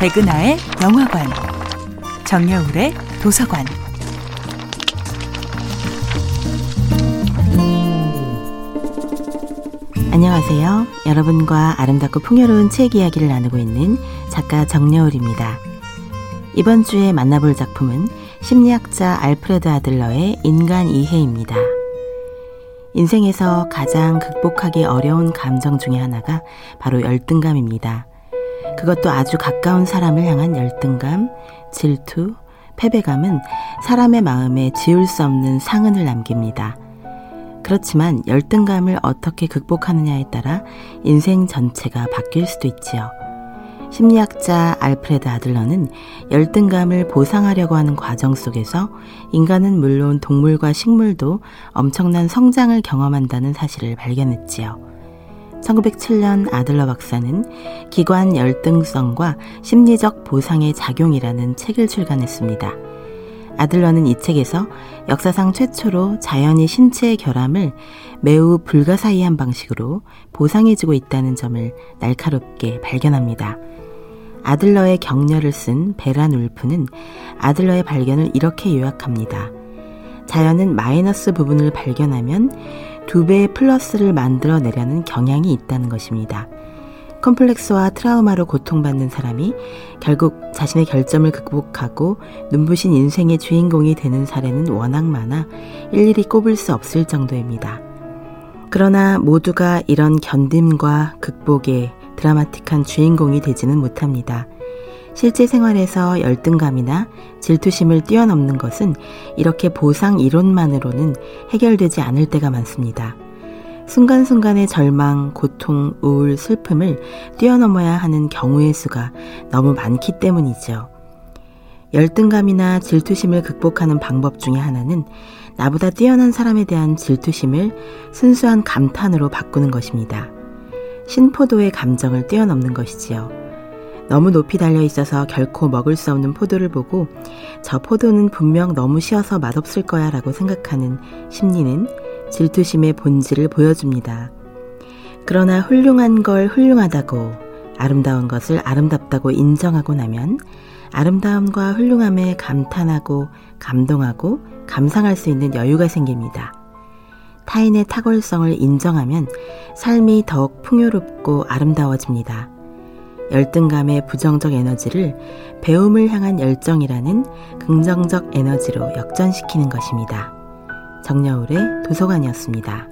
백은하의 영화관, 정여울의 도서관. 안녕하세요. 여러분과 아름답고 풍요로운 책 이야기를 나누고 있는 작가 정여울입니다. 이번 주에 만나볼 작품은 심리학자 알프레드 아들러의 인간 이해입니다. 인생에서 가장 극복하기 어려운 감정 중의 하나가 바로 열등감입니다. 그것도 아주 가까운 사람을 향한 열등감, 질투, 패배감은 사람의 마음에 지울 수 없는 상흔을 남깁니다. 그렇지만 열등감을 어떻게 극복하느냐에 따라 인생 전체가 바뀔 수도 있지요. 심리학자 알프레드 아들러는 열등감을 보상하려고 하는 과정 속에서 인간은 물론 동물과 식물도 엄청난 성장을 경험한다는 사실을 발견했지요. 1907년 아들러 박사는 기관 열등성과 심리적 보상의 작용이라는 책을 출간했습니다. 아들러는 이 책에서 역사상 최초로 자연이 신체의 결함을 매우 불가사의한 방식으로 보상해주고 있다는 점을 날카롭게 발견합니다. 아들러의 격려를 쓴 베란 울프는 아들러의 발견을 이렇게 요약합니다. 자연은 마이너스 부분을 발견하면 두 배의 플러스를 만들어내려는 경향이 있다는 것입니다. 컴플렉스와 트라우마로 고통받는 사람이 결국 자신의 결점을 극복하고 눈부신 인생의 주인공이 되는 사례는 워낙 많아 일일이 꼽을 수 없을 정도입니다. 그러나 모두가 이런 견딤과 극복에 드라마틱한 주인공이 되지는 못합니다. 실제 생활에서 열등감이나 질투심을 뛰어넘는 것은 이렇게 보상 이론만으로는 해결되지 않을 때가 많습니다. 순간순간의 절망, 고통, 우울, 슬픔을 뛰어넘어야 하는 경우의 수가 너무 많기 때문이죠. 열등감이나 질투심을 극복하는 방법 중에 하나는 나보다 뛰어난 사람에 대한 질투심을 순수한 감탄으로 바꾸는 것입니다. 신포도의 감정을 뛰어넘는 것이지요. 너무 높이 달려 있어서 결코 먹을 수 없는 포도를 보고 저 포도는 분명 너무 쉬어서 맛없을 거야 라고 생각하는 심리는 질투심의 본질을 보여줍니다. 그러나 훌륭한 걸 훌륭하다고 아름다운 것을 아름답다고 인정하고 나면 아름다움과 훌륭함에 감탄하고 감동하고 감상할 수 있는 여유가 생깁니다. 타인의 탁월성을 인정하면 삶이 더욱 풍요롭고 아름다워집니다. 열등감의 부정적 에너지를 배움을 향한 열정이라는 긍정적 에너지로 역전시키는 것입니다. 정여울의 도서관이었습니다.